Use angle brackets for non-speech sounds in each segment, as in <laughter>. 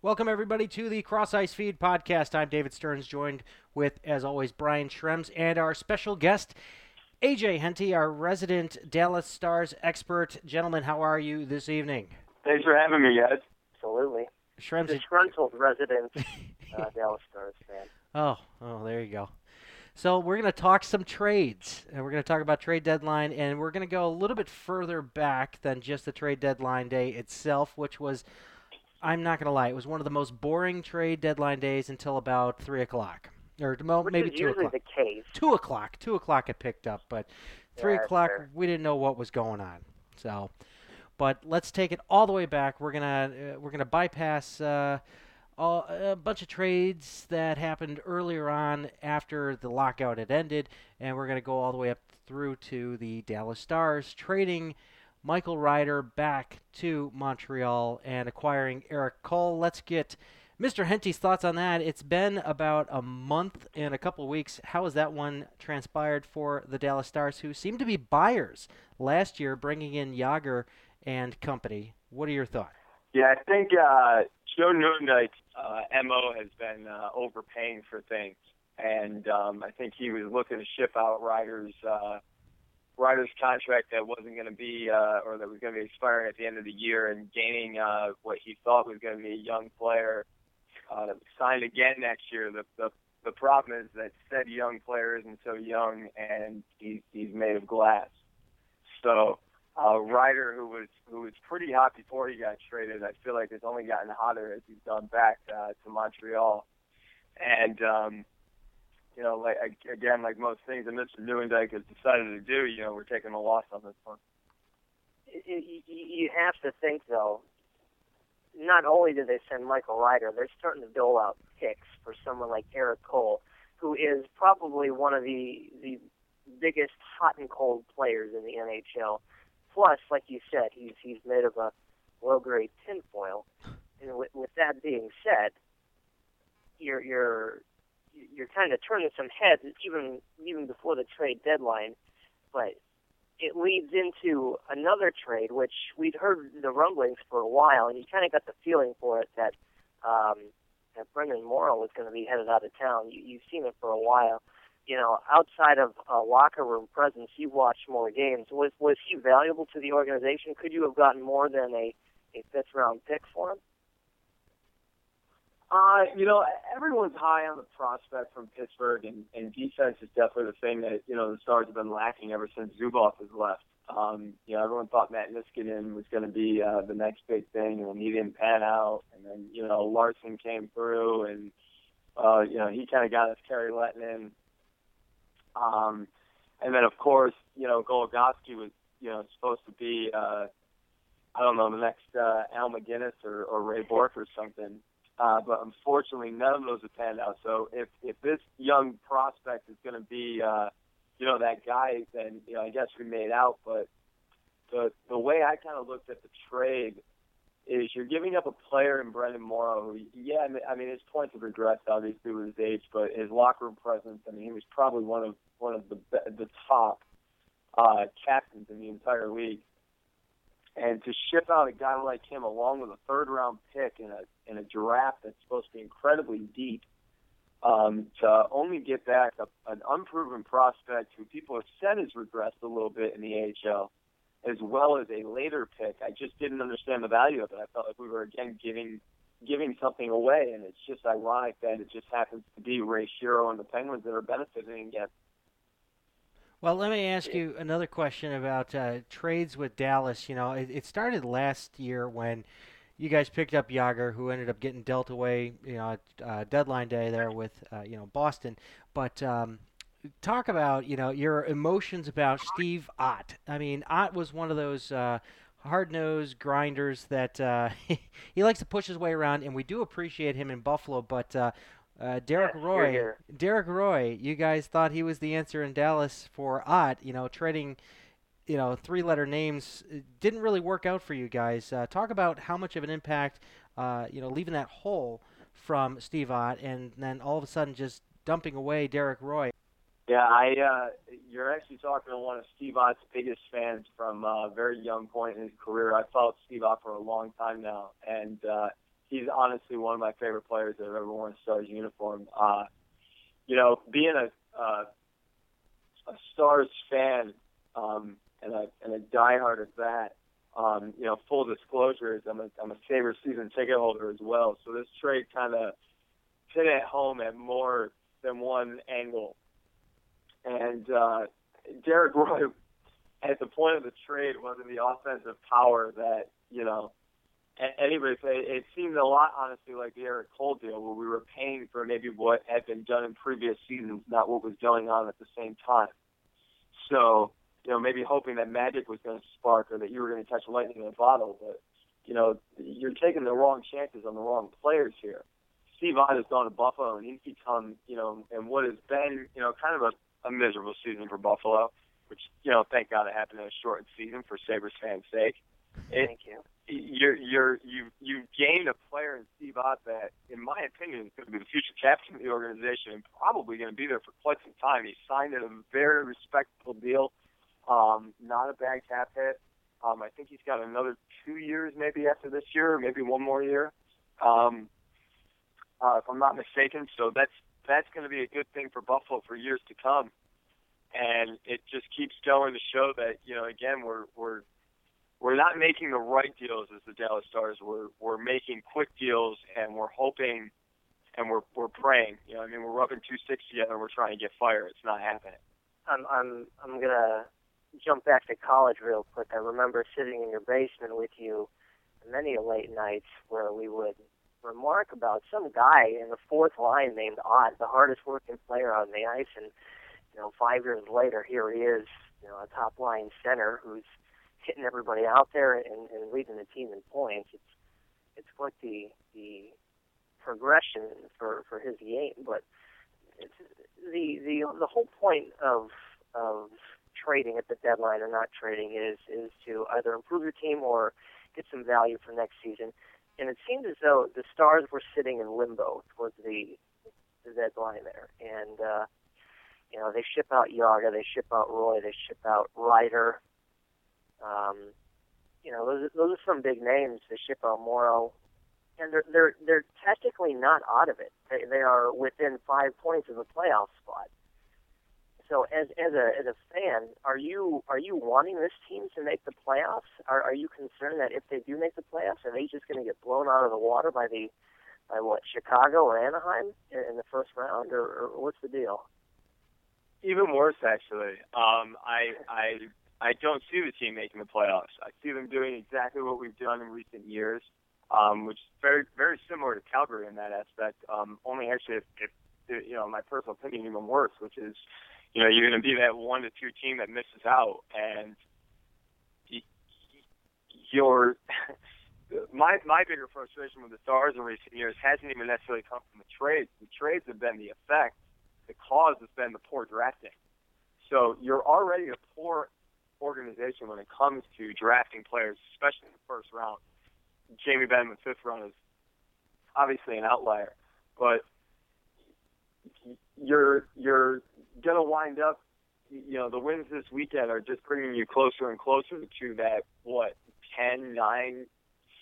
Welcome, everybody, to the Cross Ice Feed podcast. I'm David Stearns, joined with, as always, Brian Schrems and our special guest, AJ Henty, our resident Dallas Stars expert. Gentlemen, how are you this evening? Thanks for having me, guys. Absolutely. Schrems, Disgruntled resident uh, <laughs> Dallas Stars fan. Oh, oh, there you go. So we're going to talk some trades, and we're going to talk about trade deadline, and we're going to go a little bit further back than just the trade deadline day itself, which was, I'm not going to lie, it was one of the most boring trade deadline days until about three o'clock, or well, Which maybe two o'clock. Two o'clock, two o'clock it picked up, but three Yeah, o'clock fair. we didn't know what was going on. So, but let's take it all the way back. We're gonna uh, we're gonna bypass. Uh, all, a bunch of trades that happened earlier on after the lockout had ended, and we're going to go all the way up through to the Dallas Stars trading Michael Ryder back to Montreal and acquiring Erik Cole. Let's get Mr. Henty's thoughts on that. It's been about a month and a couple weeks. How has that one transpired for the Dallas Stars, who seem to be buyers last year, bringing in Jagr and company? What are your thoughts? Yeah, I think uh, Joe Nieuwendyk's uh, MO has been uh, overpaying for things, and um, I think he was looking to ship out Ryder's Ryder's contract that wasn't going to be, uh, or that was going to be expiring at the end of the year, and gaining uh, what he thought was going to be a young player uh, signed again next year. The, the the problem is that said young player isn't so young, and he's he's made of glass. So uh, Ryder, who was who was pretty hot before he got traded, I feel like it's only gotten hotter as he's gone back uh, to Montreal. And um, you know, like again, like most things that Mr. Nieuwendyk has decided to do, you know, we're taking a loss on this one. You have to think though. Not only did they send Michael Ryder, they're starting to dole out picks for someone like Erik Cole, who is probably one of the the biggest hot and cold players in the NHL. Plus, like you said, he's he's made of a low grade tinfoil. And with, with that being said, you're you're you're kind of turning some heads even even before the trade deadline, but it leads into another trade which we'd heard the rumblings for a while, and you kind of got the feeling for it that um, that Brendan Morrow was going to be headed out of town. You, you've seen it for a while. You know, outside of a locker room presence, you watched more games. Was was he valuable to the organization? Could you have gotten more than a a fifth round pick for him? Uh, you know, everyone's high on the prospect from Pittsburgh, and, and defense is definitely the thing that you know the Stars have been lacking ever since Zubov has left. Um, you know, everyone thought Matt Niskanen was going to be uh, the next big thing, and he didn't pan out. And then you know Larson came through, and uh, you know he kind of got us Kerry Lehtinen. Um, and then of course, you know Goligoski was you know supposed to be uh, I don't know the next uh, Al MacInnis or, or Ray Bourque or something. Uh, but unfortunately, none of those have panned out. So if if this young prospect is going to be, uh, you know, that guy, then you know, I guess we made out. But the the way I kind of looked at the trade is you're giving up a player in Brendan Morrow who, yeah, I mean, his points have regressed obviously with his age, but his locker room presence. I mean, he was probably one of one of the the top uh, captains in the entire league. And to ship out a guy like him along with a third round pick in a in a draft that's supposed to be incredibly deep, um, to only get back a, an unproven prospect who people have said has regressed a little bit in the AHL, as well as a later pick, I just didn't understand the value of it. I felt like we were again giving giving something away, and it's just ironic that it just happens to be Ray Shero and the Penguins that are benefiting again. Well, let me ask you another question about uh, trades with Dallas. You know, it, it started last year when you guys picked up Jagr, who ended up getting dealt away, you know, uh, deadline day there with, uh, you know, Boston. But um, talk about, you know, your emotions about Steve Ott. I mean, Ott was one of those uh, hard-nosed grinders that uh, <laughs> he likes to push his way around, and we do appreciate him in Buffalo. But uh, uh, Derek Yes, Roy, here, here. Derek Roy, you guys thought he was the answer in Dallas for Ott. You know, trading, you know, three-letter names didn't really work out for you guys. Uh, talk about how much of an impact, uh, you know, leaving that hole from Steve Ott, and then all of a sudden just dumping away Derek Roy. Yeah, I uh you're actually talking to one of Steve Ott's biggest fans from uh, a very young point in his career. I've followed Steve Ott for a long time now, and uh, he's honestly one of my favorite players that I've ever worn a Stars uniform. Uh, you know, being a uh, a Stars fan um, and a and a diehard of that. Um, you know, full disclosure is I'm a I'm a Sabres season ticket holder as well. So this trade kind of hit at home at more than one angle. And uh, Derek Roy, at the point of the trade, wasn't the offensive power that you know. Anybody, say it seemed a lot, honestly, like the Erik Cole deal, where we were paying for maybe what had been done in previous seasons, not what was going on at the same time. So, you know, maybe hoping that magic was going to spark or that you were going to catch lightning in a bottle, but you know, you're taking the wrong chances on the wrong players here. Steve Ott has gone to Buffalo and he's become, you know, and what has been, you know, kind of a, a miserable season for Buffalo, which, you know, thank God it happened in a shortened season for Sabres fans' sake. It, Thank you. You're you're you you gained a player in Steve Ott that, in my opinion, is going to be the future captain of the organization and probably going to be there for quite some time. He signed at a very respectable deal, um, not a bad cap hit. Um, I think he's got another two years maybe after this year, maybe one more year. Um, uh, if I'm not mistaken. So that's that's going to be a good thing for Buffalo for years to come. And it just keeps going to show that you know again we're we're we're not making the right deals as the Dallas Stars. We're we're making quick deals and we're hoping and we're we're praying. You know, I mean, we're rubbing two sticks together. We're trying to get fire. It's not happening. I'm I'm I'm gonna jump back to college real quick. I remember sitting in your basement with you many late nights where we would remark about some guy in the fourth line named Ott, the hardest working player on the ice, and you know, five years later, here he is, you know, a top line center who's hitting everybody out there and, and leading the team in points. It's it's quite the the progression for for his game, but it's the the the whole point of of trading at the deadline or not trading is is to either improve your team or get some value for next season and it seemed as though the stars were sitting in limbo towards the the deadline there. And uh, you know, they ship out Jagr, they ship out Roy, they ship out Ryder. Um, you know, those those are some big names. They ship out Morrow, and they're they're they're technically not out of it. They they are within five points of a playoff spot so as as a as a fan, are you are you wanting this team to make the playoffs? Are are you concerned that if they do make the playoffs, are they just going to get blown out of the water by the by what Chicago or Anaheim in, the first round, or, or what's the deal? Even worse, actually. Um, I I I don't see the team making the playoffs. I see them doing exactly what we've done in recent years, um, which is very very similar to Calgary in that aspect. Um, only actually, if, if you know, my personal opinion, even worse, which is you know, you're going to be that one to two team that misses out, and your <laughs> my my bigger frustration with the Stars in recent years hasn't even necessarily come from the trades. The trades have been the effect. The cause has been the poor drafting. So you're already a poor organization when it comes to drafting players, especially in the first round. Jamie Benn in the fifth round is obviously an outlier, but you're you're gonna wind up. You know, the wins this weekend are just bringing you closer and closer to that what ten nine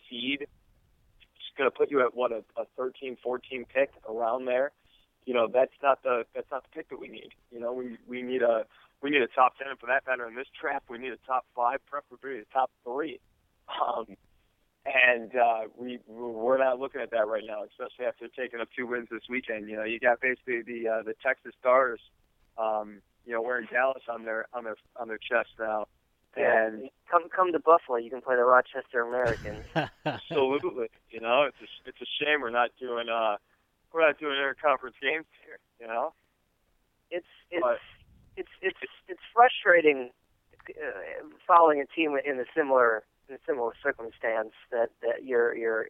seed. It's gonna put you at what a, a 13, 14 pick around there. You know, that's not the that's not the pick that we need. You know, we we need a we need a top ten for that matter in this draft. We need a top five, preferably a top three. Um, and uh, we we're not looking at that right now, especially after taking up two wins this weekend. You know, you got basically the uh, the Texas Stars, um, you know, wearing Dallas on their on their on their chest now. Yeah. And come come to Buffalo, you can play the Rochester Americans. <laughs> absolutely, you know, it's a it's a shame we're not doing uh we're not doing interconference games here. You know, it's it's but, it's it's it's frustrating uh, following a team in a similar in a similar circumstance that that you're you're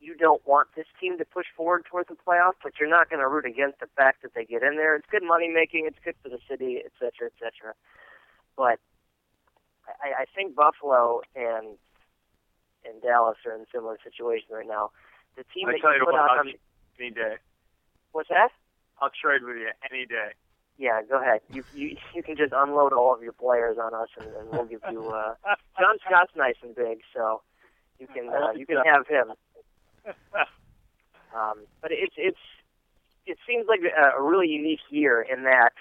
you don't want this team to push forward towards the playoffs, but you're not going to root against the fact that they get in there. It's good money making. It's good for the city, et cetera, et cetera. But I, I think Buffalo and and Dallas are in a similar situation right now. The team I that tell you put out on any day. What's that? I'll trade with you any day. Yeah, go ahead. You you you can just unload all of your players on us, and, and we'll give you. Uh, John Scott's nice and big, so you can uh, you can have him. <laughs> um, but it's it's it seems like a, really unique year in that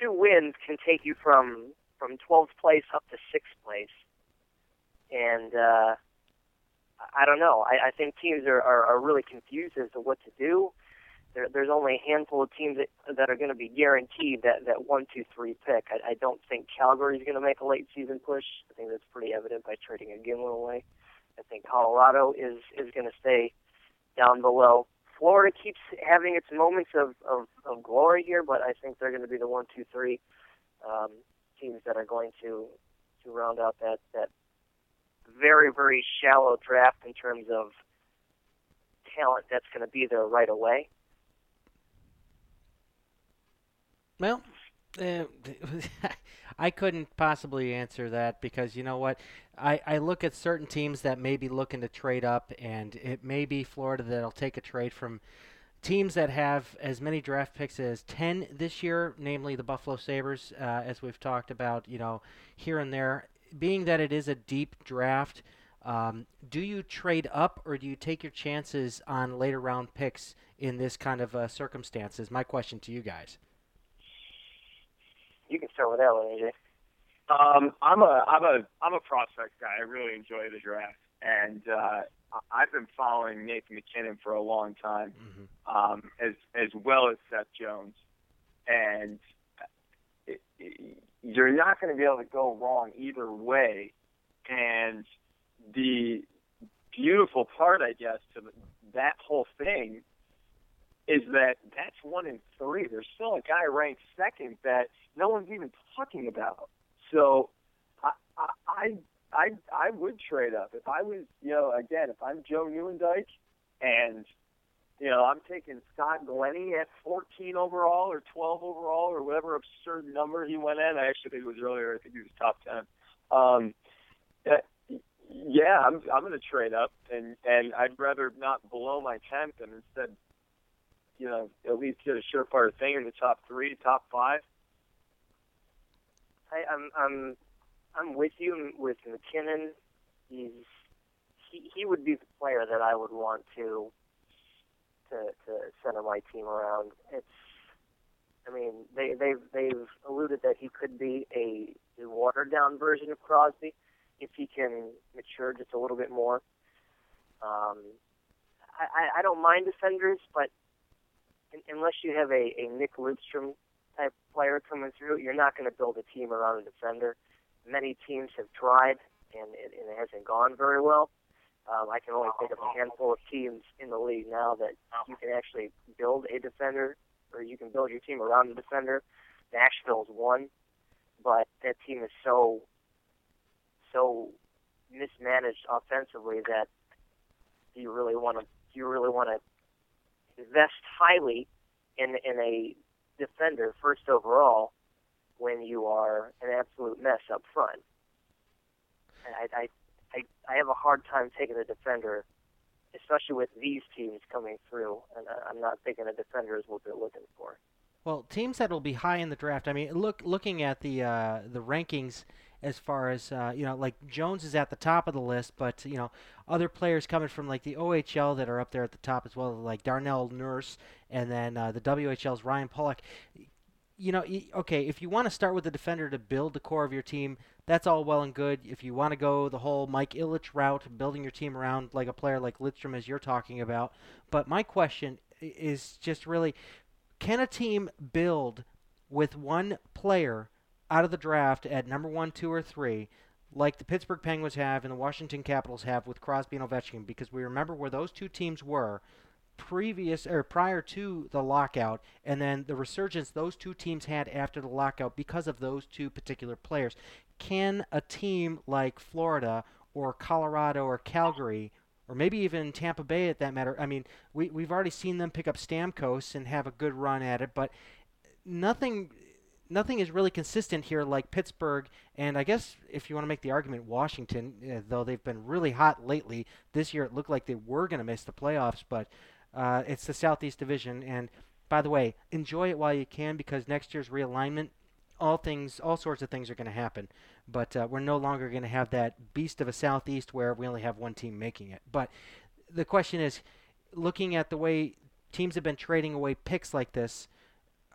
two wins can take you from from 12th place up to sixth place, and uh, I don't know. I, I think teams are, are, are really confused as to what to do. There, there's only a handful of teams that, that are going to be guaranteed that, that one, two, three pick. I, I don't think Calgary is going to make a late season push. I think that's pretty evident by trading Iginla away. I think Colorado is is going to stay down below. Florida keeps having its moments of, of, of glory here, but I think they're going to be the one, two, three um, teams that are going to to round out that that very very shallow draft in terms of talent that's going to be there right away. Well, uh, <laughs> I couldn't possibly answer that because you know what? I, I look at certain teams that may be looking to trade up, and it may be Florida that'll take a trade from teams that have as many draft picks as 10 this year, namely the Buffalo Sabres, uh, as we've talked about, you know, here and there. Being that it is a deep draft, um, do you trade up or do you take your chances on later round picks in this kind of uh, circumstances? My question to you guys. You can start with that one, AJ. Um, I'm a I'm a I'm a prospect guy. I really enjoy the draft, and uh, I've been following Nathan MacKinnon for a long time, mm-hmm. um, as as well as Seth Jones, and it, it, you're not going to be able to go wrong either way. And the beautiful part, I guess, to that whole thing is that that's one in three. There's still a guy ranked second that no one's even talking about. So I I I I would trade up if I was you know again if I'm Joe Nieuwendyk and you know I'm taking Scott Glennie at 14 overall or 12 overall or whatever absurd number he went in. I actually think it was earlier. I think he was top 10. Um, yeah, I'm I'm going to trade up and and I'd rather not blow my tenth and instead you know at least get a surefire thing in the top three, top five. I, I'm I'm I'm with you with MacKinnon. He's he he would be the player that I would want to to to center my team around. It's I mean they they've they've alluded that he could be a, a watered down version of Crosby if he can mature just a little bit more. Um, I, I don't mind defenders, but unless you have a, a Nick Lidstrom type player coming through, you're not going to build a team around a defender. Many teams have tried, and it, and it hasn't gone very well. Um, I can only think of a handful of teams in the league now that you can actually build a defender, or you can build your team around a defender. Nashville's one, but that team is so so mismanaged offensively that you really want to you really want to invest highly in in a defender first overall when you are an absolute mess up front. I, I, I, I have a hard time taking a defender, especially with these teams coming through, and I'm not thinking a defender is what they're looking for. Well, teams that will be high in the draft. I mean, look, looking at the uh, the rankings as far as uh, you know, like Jones is at the top of the list, but you know, other players coming from like the OHL that are up there at the top as well, like Darnell Nurse, and then uh, the WHL's Ryan Pulock. You know, okay, if you want to start with the defender to build the core of your team, that's all well and good. If you want to go the whole Mike Ilitch route, building your team around like a player like Lidstrom, as you're talking about, but my question is just really, can a team build with one player out of the draft at number one, two, or three, like the Pittsburgh Penguins have and the Washington Capitals have with Crosby and Ovechkin, because we remember where those two teams were previous or prior to the lockout, and then the resurgence those two teams had after the lockout because of those two particular players. Can a team like Florida or Colorado or Calgary or maybe even Tampa Bay at that matter. I mean, we we've already seen them pick up Stamkos and have a good run at it, but nothing nothing is really consistent here like Pittsburgh and I guess if you want to make the argument Washington, uh, though they've been really hot lately. This year it looked like they were going to miss the playoffs, but uh, it's the Southeast Division. And by the way, enjoy it while you can because next year's realignment, all things, all sorts of things are going to happen. But uh, we're no longer going to have that beast of a Southeast where we only have one team making it. But the question is, looking at the way teams have been trading away picks like this,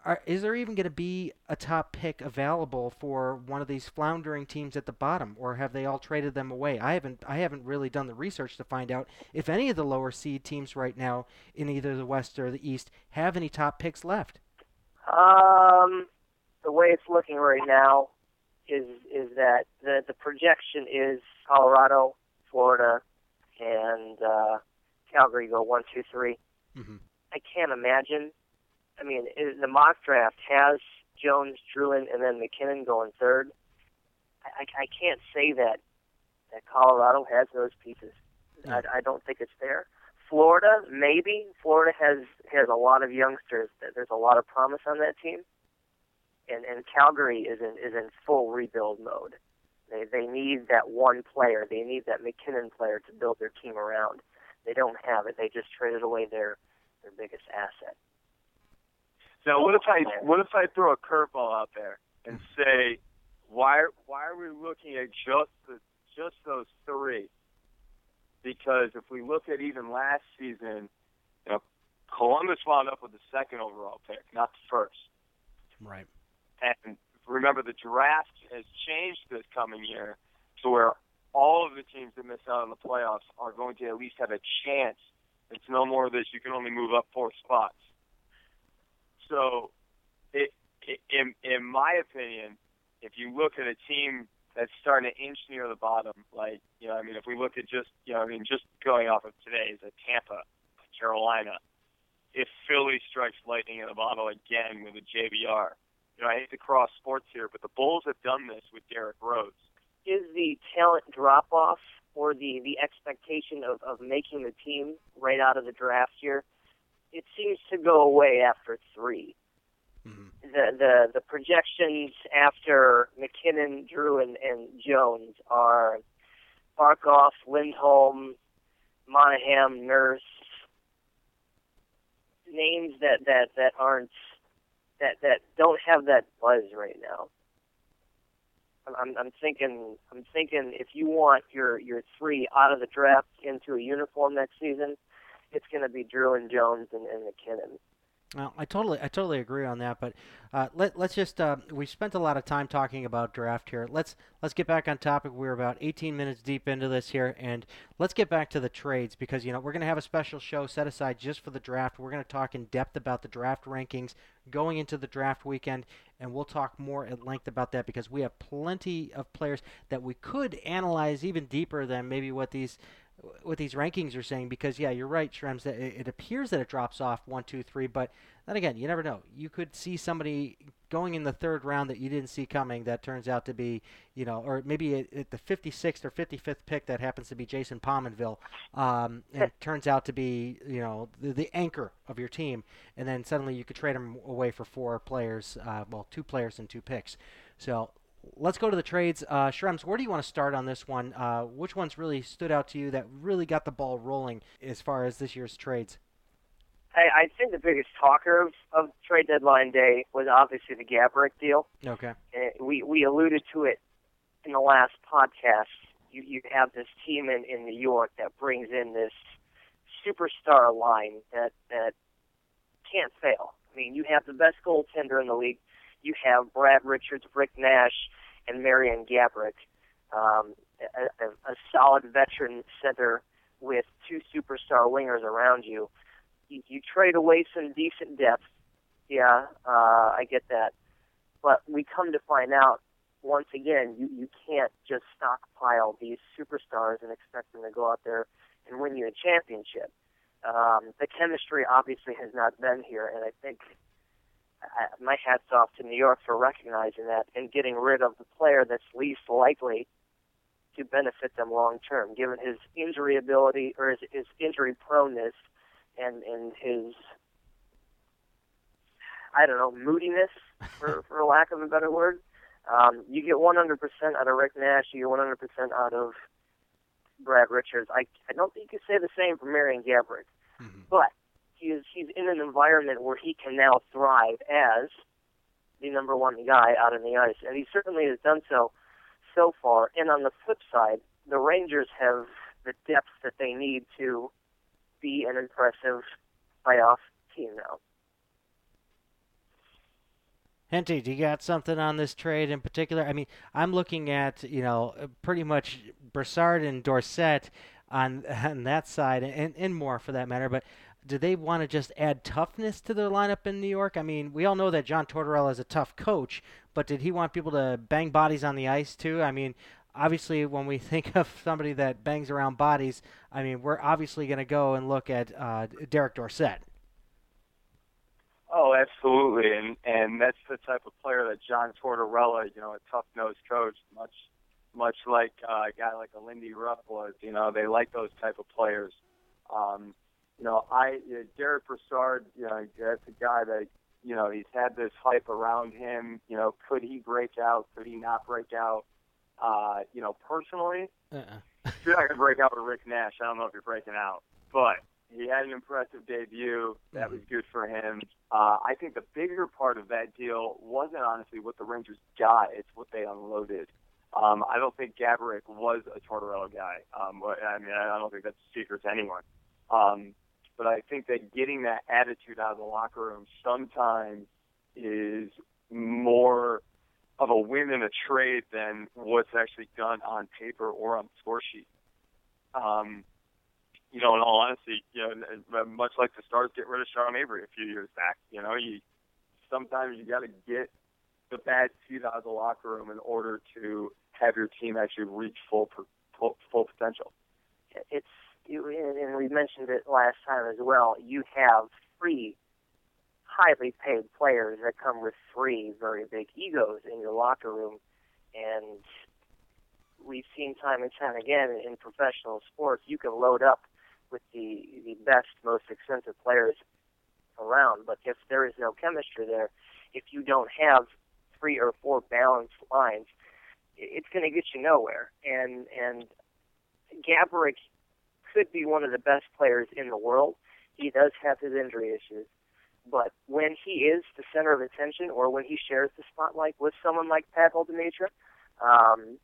are, is there even going to be a top pick available for one of these floundering teams at the bottom, or have they all traded them away? I haven't I haven't really done the research to find out if any of the lower seed teams right now in either the West or the East have any top picks left. Um, the way it's looking right now is is that the the projection is Colorado, Florida, and uh, Calgary go one, two, three. Mm-hmm. I can't imagine I mean, the mock draft has Jones, Drouin, and then MacKinnon going third. I, I can't say that that Colorado has those pieces. Hmm. I, I don't think it's there. Florida, maybe. Florida has has a lot of youngsters. There's a lot of promise on that team, and and Calgary is in is in full rebuild mode. They they need that one player. They need that MacKinnon player to build their team around. They don't have it. They just traded away their their biggest asset. Now, what if I what if I throw a curveball out there and say, why why are we looking at just the just those three? Because if we look at even last season, you know, Columbus wound up with the second overall pick, not the first. Right. And remember, the draft has changed this coming year to where all of the teams that miss out on the playoffs are going to at least have a chance. It's no more of this. You can only move up four spots. So, it, it, in in my opinion, if you look at a team that's starting to inch near the bottom, like you know, I mean, if we look at just you know, I mean, just going off of today, is a Tampa, Carolina. If Philly strikes lightning in a bottle again with a JVR, you know, I hate to cross sports here, but the Bulls have done this with Derrick Rose. Is the talent drop off or the the expectation of of making the team right out of the draft here? It seems to go away after 3 mm-hmm. The the the projections after MacKinnon, Drouin, and, and Jones are Barkov, Lindholm, Monahan, Nurse, names that that that aren't that that don't have that buzz right now. I'm I'm thinking I'm thinking if you want your your three out of the draft into a uniform next season, it's going to be Drouin and Jones and, and MacKinnon. Well, I totally, I totally agree on that. But uh, let let's just uh, we spent a lot of time talking about draft here. Let's let's get back on topic. We're about 18 minutes deep into this here, and let's get back to the trades because you know we're going to have a special show set aside just for the draft. We're going to talk in depth about the draft rankings going into the draft weekend, and we'll talk more at length about that because we have plenty of players that we could analyze even deeper than maybe what these what these rankings are saying because yeah, you're right, Shrems. That it, it, appears that it drops off one, two, three, but then again, you never know. You could see somebody going in the third round that you didn't see coming that turns out to be, you know, or maybe at, the 56th or 55th pick that happens to be Jason Pominville, um, and turns out to be, you know, the, the, anchor of your team, and then suddenly you could trade him away for four players, uh, well, two players and two picks. So let's go to the trades. Uh, Shrems, where do you want to start on this one? Uh, which ones really stood out to you that really got the ball rolling as far as this year's trades? I, I think the biggest talker of, of trade deadline day was obviously the Gaborik deal. Okay. We we alluded to it in the last podcast. You you have this team in in New York that brings in this superstar line that that can't fail. I mean, you have the best goaltender in the league you have Brad Richards, Rick Nash, and Marian Gaborik, um, a, a, a solid veteran center with two superstar wingers around you. You, you trade away some decent depth. Yeah, uh, I get that. But we come to find out once again, you, you can't just stockpile these superstars and expect them to go out there and win you a championship. Um, the chemistry obviously has not been here, and I think my hat's off to New York for recognizing that and getting rid of the player that's least likely to benefit them long term, given his injury ability or his, his injury proneness and and his I don't know moodiness, <laughs> for for lack of a better word. Um, you get 100% out of Rick Nash. You get 100% out of Brad Richards. I I don't think you could say the same for Marian Gaborik, mm-hmm. but he is he's in an environment where he can now thrive as the number one guy out on the ice, and he certainly has done so so far. And on the flip side, the Rangers have the depth that they need to be an impressive playoff team now. Henty, do you got something on this trade in particular? I mean, I'm looking at you know pretty much Brassard and Dorsett on <laughs> on that side, and and more for that matter. But do they want to just add toughness to their lineup in New York? I mean, we all know that John Tortorella is a tough coach, but did he want people to bang bodies on the ice too? I mean, obviously, when we <laughs> think of somebody that bangs around bodies, I mean, we're obviously going to go and look at uh, Derek Dorsett. Oh, absolutely, and and that's the type of player that John Tortorella, you know, a tough-nosed coach, much much like uh, a guy like a Lindy Ruff was. You know, they like those type of players. Um, you know, I uh, Derek Brassard, you know, that's a guy that you know he's had this hype around him. You know, could he break out? Could he not break out? Uh, you know, personally, uh-uh. <laughs> you're not gonna break out with Rick Nash. I don't know if you're breaking out, but he had an impressive debut. That was good for him. Uh, I think the bigger part of that deal wasn't honestly what the Rangers got; it's what they unloaded. Um, I don't think Gaborik was a Tortorella guy. Um, I mean, I don't think that's a secret to anyone. Um, but I think that getting that attitude out of the locker room sometimes is more of a win in a trade than what's actually done on paper or on the score sheet. Um, you know, in all honesty, you know, much like the Stars get rid of Sean Avery a few years back, you know, you sometimes you got to get the bad seed out of the locker room in order to have your team actually reach full full, full potential. It's and we mentioned it last time as well. You have three highly paid players that come with three very big egos in your locker room, and we've seen time and time again in professional sports. You can load up with the the best, most expensive players around. But if there is no chemistry there, if you don't have three or four balanced lines, it's going to get you nowhere. And and Gaborik could be one of the best players in the world. He does have his injury issues, but when he is the center of attention, or when he shares the spotlight with someone like Pavol Demitra, um,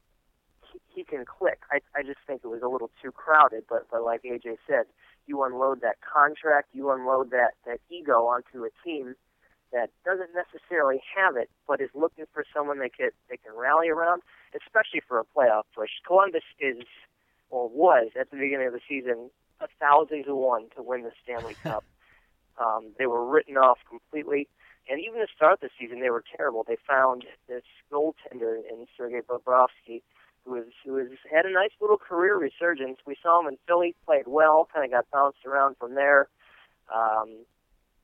he can click. I I just think it was a little too crowded. But but like AJ said, you unload that contract, you unload that that ego onto a team that doesn't necessarily have it, but is looking for someone they can they can rally around, especially for a playoff push. Columbus is or was at the beginning of the season a thousand to one to win the Stanley <laughs> Cup. Um, they were written off completely. And even to start the season, they were terrible. They found this goaltender in Sergei Bobrovsky who has who has had a nice little career resurgence. We saw him in Philly, played well, kind of got bounced around from there, um,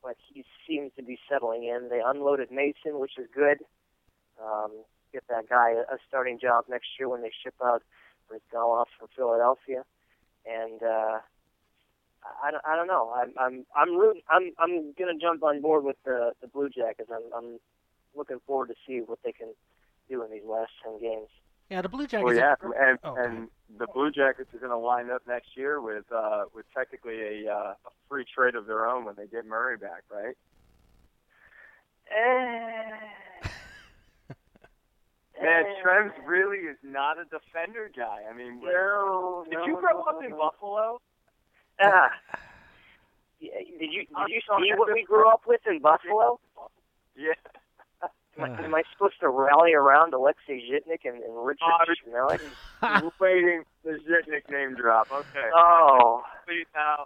but he seems to be settling in. They unloaded Mason, which is good. Um, get that guy a, a starting job next year when they ship out Bryzgalov from Philadelphia, and uh, I, I don't know. I'm I'm I'm rooting. I'm I'm gonna jump on board with the the Blue Jackets. I'm I'm looking forward to see what they can do in these last ten games. Yeah, the Blue Jackets. Well, yeah, are... and, oh, and the Blue Jackets are going to line up next year with uh, with technically a, uh, a free trade of their own when they get Murray back, right? Uh, Man, Trem's really is not a defender guy. I mean, no, did no, you grow no, up in. Buffalo? Ah. Yeah, did you did you see what we grew up with in Buffalo? Yeah. Am I, <laughs> am I supposed to rally around Alexei Zhitnik and, and Richard Oh, Smehlik? <laughs> Waiting the Zhitnik name drop. Okay. Oh, Please now.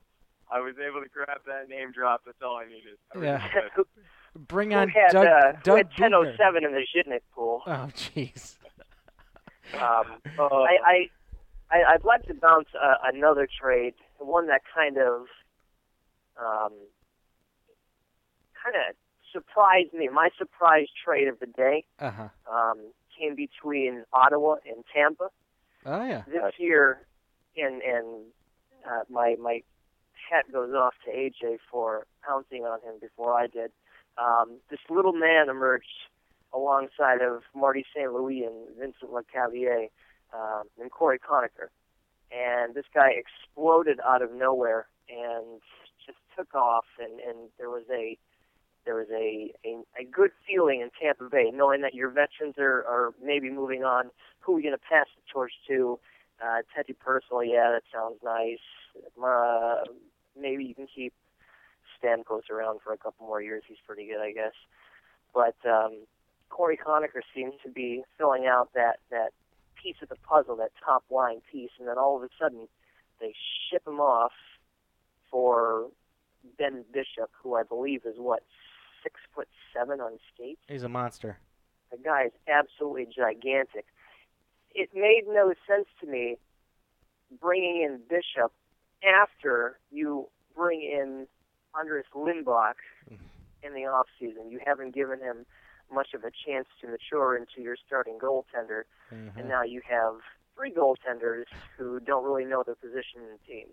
I was able to grab that name drop. That's all I needed. Yeah. <laughs> Bring on had Doug, uh, Doug had Booger. 1007 in the Zhitnik pool? Oh, jeez. Um, Uh, <laughs> I, I, I I'd like to bounce uh, another trade, one that kind of, um, kind of surprised me. My surprise trade of the day Uh huh. um, came between Ottawa and Tampa. Oh yeah. this year, and and uh, my my hat goes off to AJ for pouncing on him before I did. Um, this little man emerged alongside of Marty St. Louis and Vincent Lecavalier um, and Cory Conacher, and this guy exploded out of nowhere and just took off, and and there was a there was a, a, a good feeling in Tampa Bay, knowing that your veterans are, are maybe moving on. Who are we going to pass the torch to? Uh, Teddy Purcell, yeah, that sounds nice. Uh, maybe you can keep Stamkos around for a couple more years. He's pretty good, I guess. But um, Cory Conacher seems to be filling out that that piece of the puzzle, that top line piece, and then all of a sudden they ship him off for Ben Bishop, who I believe is what six foot seven on skates. He's a monster. The guy is absolutely gigantic. It made no sense to me bringing in Bishop after you bring in Anders Lindback in the off season. You haven't given him much of a chance to mature into your starting goaltender, Mhm. and now you have three goaltenders who don't really know their position in the team.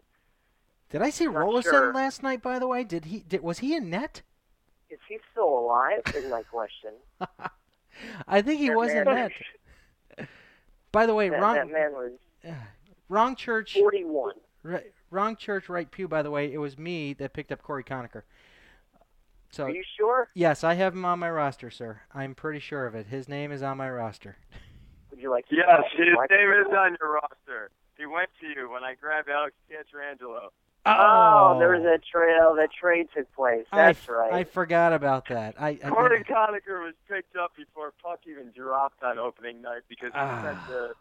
Did I see Not Roloson sure. last night? By the way, did he? Did, was he in net? Is he still alive? Is my question. <laughs> I think he That was in man- net. By the way, That, wrong, that man was <sighs> wrong church, 41. right, wrong church, right pew. By the way, it was me that picked up Cory Conacher. So Are you sure? yes, I have him on my roster, sir. I'm pretty sure of it. His name is on my roster. Would you like to Yes, his Like- name is on your roster. He went to you when I grabbed Alex Pietrangelo. Oh, there was a trail. That trade took place. That's f- right. I forgot about that. I, I Cory Conacher was picked up before puck even dropped on opening night because he Ah. spent the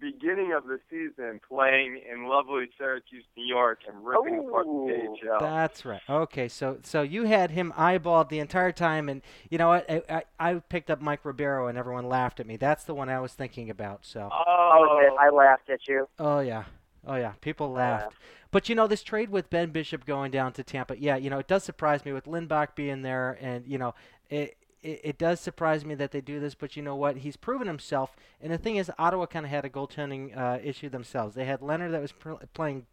beginning of the season playing in lovely Syracuse, New York, and ripping apart Ooh. the AHL. That's right. Okay, so so you had him eyeballed the entire time, and you know what? I, I, I picked up Mike Ribeiro, and everyone laughed at me. That's the one I was thinking about. So, Oh, oh Okay, I laughed at you. oh yeah, oh yeah, people laughed. But you know this trade with Ben Bishop going down to Tampa, yeah, you know it does surprise me with Lindback being there, and you know it. It, it does surprise me that they do this, but you know what? He's proven himself. And the thing is, Ottawa kind of had a goaltending uh, issue themselves. They had Lehner that was pr- playing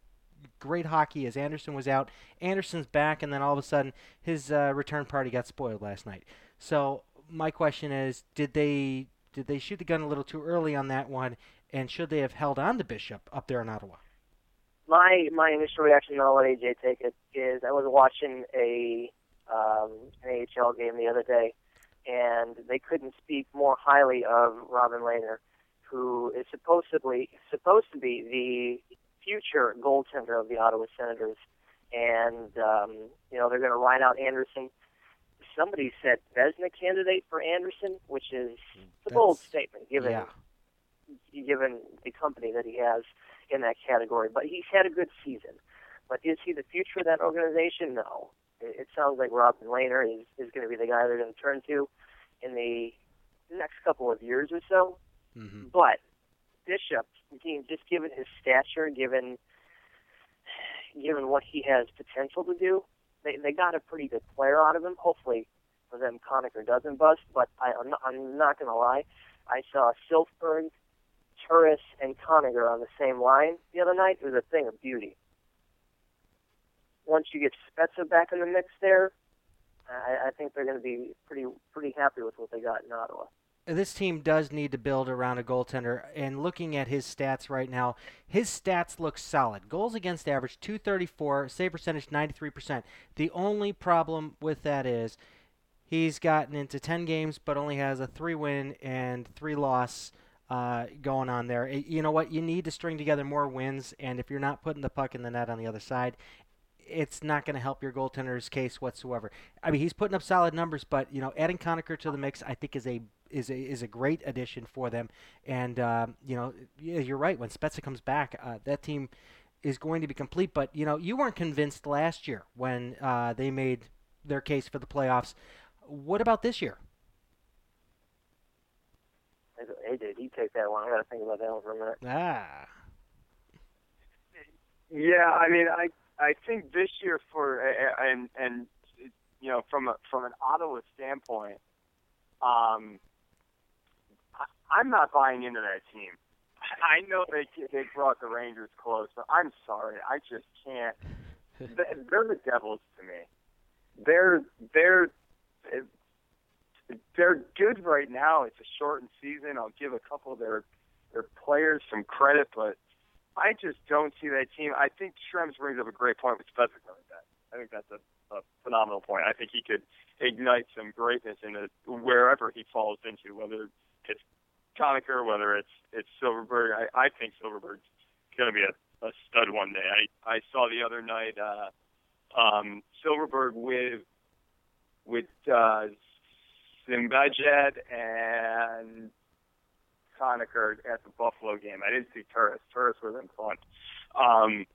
great hockey as Anderson was out. Anderson's back, and then all of a sudden his uh, return party got spoiled last night. So my question is, did they did they shoot the gun a little too early on that one, and should they have held on to Bishop up there in Ottawa? My my initial reaction, I'll let AJ take it, is I was watching a um, an AHL game the other day, and they couldn't speak more highly of Robin Lehner, who is supposedly supposed to be the future goaltender of the Ottawa Senators, and um, you know they're going to ride out Anderson. Somebody said Vezina candidate for Anderson, which is a bold statement given yeah. given the company that he has in that category. But he's had a good season. But is he the future of that organization? No. It, it sounds like Robin Lehner is, is going to be the guy they're going to turn to in the next couple of years or so. hmm But Bishop, just given his stature, given given what he has potential to do, they they got a pretty good player out of him. Hopefully, for them, Conacher doesn't bust. But I, I'm not, I'm not going to lie. I saw Silfverberg, Turris, and Conacher on the same line the other night. It was a thing of beauty. Once you get Spezza back in the mix there, I, I think they're going to be pretty pretty happy with what they got in Ottawa. this team does need to build around a goaltender. And looking at his stats right now, his stats look solid. Goals against average 234, save percentage 93%. The only problem with that is he's gotten into 10 games, but only has a three win and three loss uh, going on there. You know what? You need to string together more wins, and if you're not putting the puck in the net on the other side, it's not going to help your goaltender's case whatsoever. I mean, he's putting up solid numbers, but you know, adding Conacher to the mix, I think, is a is a is a great addition for them. And um, you know, you're right. When Spezza comes back, uh, that team is going to be complete. But you know, you weren't convinced last year when uh, they made their case for the playoffs. What about this year? Hey, did he take that one? I got to think about that one for a minute. Ah, Yeah, I mean, I I think this year for and and you know from a from an Ottawa standpoint, um, I, I'm not buying into that team. I know they they brought the Rangers close, but I'm sorry, I just can't. They- They're the Devils to me. They're they're they're good right now. It's a shortened season. I'll give a couple of their their players some credit, but I just don't see that team. I think Shrems brings up a great point with back. I think that's a, a phenomenal point. I think he could ignite some greatness in it wherever he falls into, whether it's Conacher, whether it's it's Silfverberg. I, I think Silfverberg's going to be a, a stud one day. I I saw the other night uh, um, Silfverberg with with uh, Zibanejad and Conacher at the Buffalo game. I didn't see Turris. Turris was in front. Um,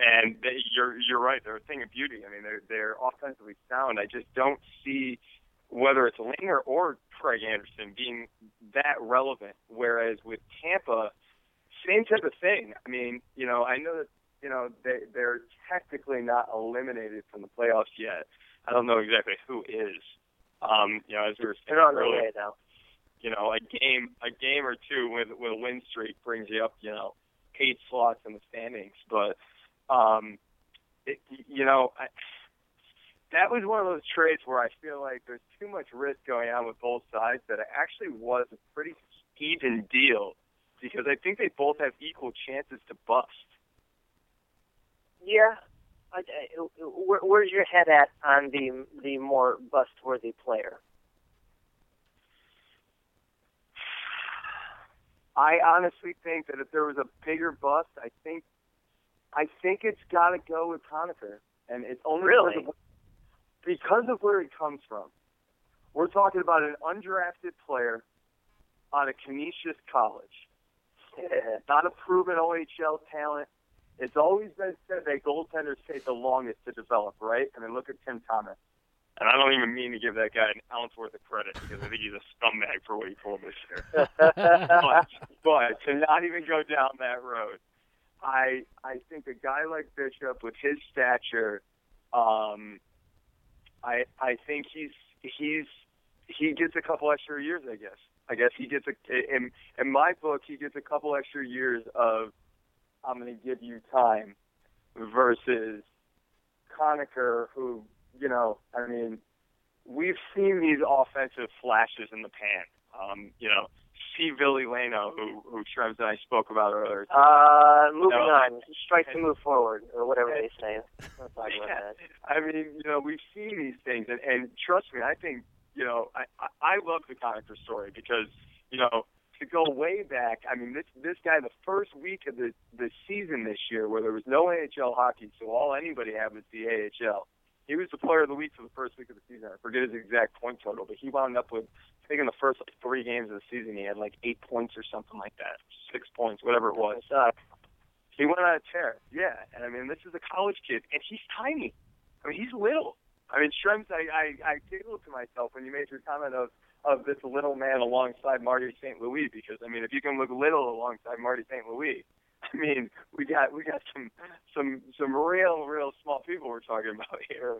and they, you're you're right. They're a thing of beauty. I mean, they're they're offensively sound. I just don't see whether it's Lehner or Craig Anderson being that relevant. Whereas with Tampa, same type of thing. I mean, you know, I know that you know they they're technically not eliminated from the playoffs yet. I don't know exactly who is. Um, you know, as we were saying They're on their way now. You know, a game a game or two with with a win streak brings you up, you know, eight slots in the standings. But um it, you know, I, that was one of those trades where I feel like there's too much risk going on with both sides that it actually was a pretty even deal because I think they both have equal chances to bust. Yeah. Where, where's your head at on the the more bust-worthy player? I honestly think that if there was a bigger bust, I think I think it's got to go with Conacher, and it's only Really? because of, because of where he comes from. We're talking about an undrafted player out of Canisius College, not a proven OHL talent. It's always been said that goaltenders take the longest to develop, right? I mean, look at Tim Thomas. And I don't even mean to give that guy an ounce worth of credit because I think he's a scumbag for what he pulled this year <laughs> but, but to not even go down that road, I I think a guy like Bishop with his stature, um, I I think he's he's he gets a couple extra years. I guess I guess he gets a in in my book he gets a couple extra years of I'm going to give you time versus Conacher who you know I mean we've seen these offensive flashes in the pan. Um, you know, see Ville Leino, who who Shrevs and I spoke about earlier. Uh, moving No. on. Strike to move forward, or whatever they say. <laughs> Let's talk about Yeah. I mean, you know, we've seen these things, and, and trust me, I think, you know, I I, I love the Conacher story because, you know, to go way back, I mean, this this guy, the first week of the the season this year, where there was no NHL hockey, so all anybody had was the AHL. He was the player of the week for the first week of the season. I forget his exact point total, but he wound up with, I think, in the first like, three games of the season, he had like eight points or something like that, six points, whatever it was. He went on a tear. Yeah, and I mean, this is a college kid, and he's tiny. I mean, he's little. I mean, Shrems, I, I, I giggled to myself when you made your comment of of this little man alongside Marty St. Louis because I mean, if you can look little alongside Marty St. Louis, I mean, we got we got some some some real real small people we're talking about here.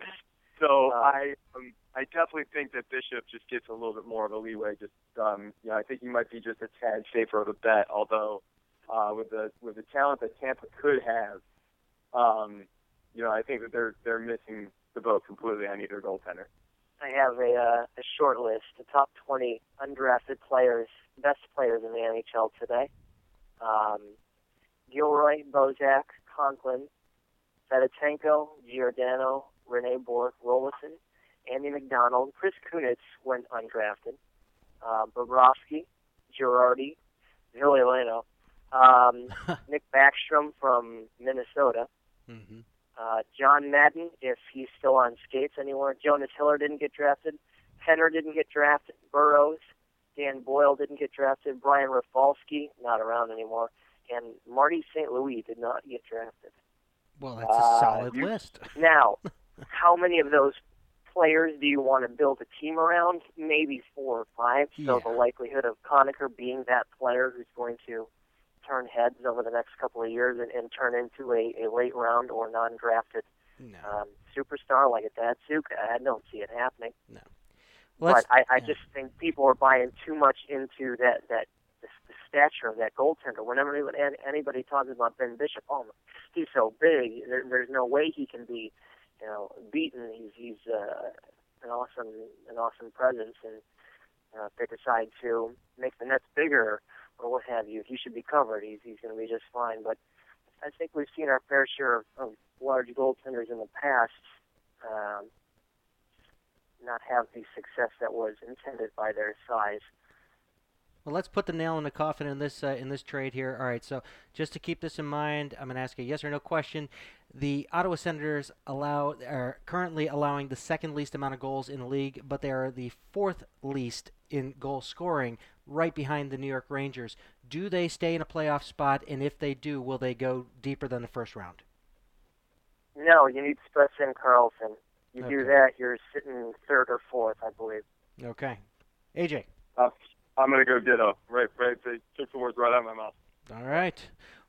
So Wow. I um, I definitely think that Bishop just gets a little bit more of a leeway. Just um, you know, I think he might be just a tad safer of a bet. Although uh, with the with the talent that Tampa could have, um, you know, I think that they're they're missing the boat completely on either goaltender. I have a uh, a short list, the top 20 undrafted players, best players in the NHL today. Um, Gilroy, Bozak, Conklin, Fedotenko, Giordano, Rene Bourque, Roloson, Andy McDonald, Chris Kunitz went undrafted, uh, Bobrovsky, Girardi, Ville Leino, um, <laughs> Nick Backstrom from Minnesota, hmm uh, John Madden, if he's still on skates anymore. Jonas Hiller didn't get drafted. Henner didn't get drafted. Burrows, Dan Boyle didn't get drafted. Brian Rafalski, not around anymore. And Marty St. Louis did not get drafted. Well, that's a Uh, solid you- list. <laughs> Now, <laughs> how many of those players do you want to build a team around? Maybe four or five. So Yeah. the likelihood of Conacher being that player who's going to turn heads over the next couple of years and, and turn into a, a late round or non-drafted No. um, superstar like a Datsyuk, I don't see it happening. Let's, but I, I yeah. just think people are buying too much into that that the, the stature of that goaltender. Whenever anybody talks about Ben Bishop, oh, he's so big. There, there's no way he can be, you know, beaten. He's he's uh, an awesome an awesome presence, and uh, if they decide to make the nets bigger or what have you, he should be covered. He's he's going to be just fine. But I think we've seen our fair share of, of large goaltenders in the past. Um, not have the success that was intended by their size. Well, let's put the nail in the coffin in this uh, in this trade here. All right, so just to keep this in mind, I'm going to ask a yes or no question. The Ottawa Senators allow are currently allowing the second least amount of goals in the league, but they are the fourth least in goal scoring, right behind the New York Rangers. Do they stay in a playoff spot? And if they do, will they go deeper than the first round? No, you need Spezza and Karlsson. You Okay. do that, you're sitting third or fourth, I believe. Okay, AJ. Uh, I'm gonna go ditto. Right, right. They took the words right out of my mouth. All right.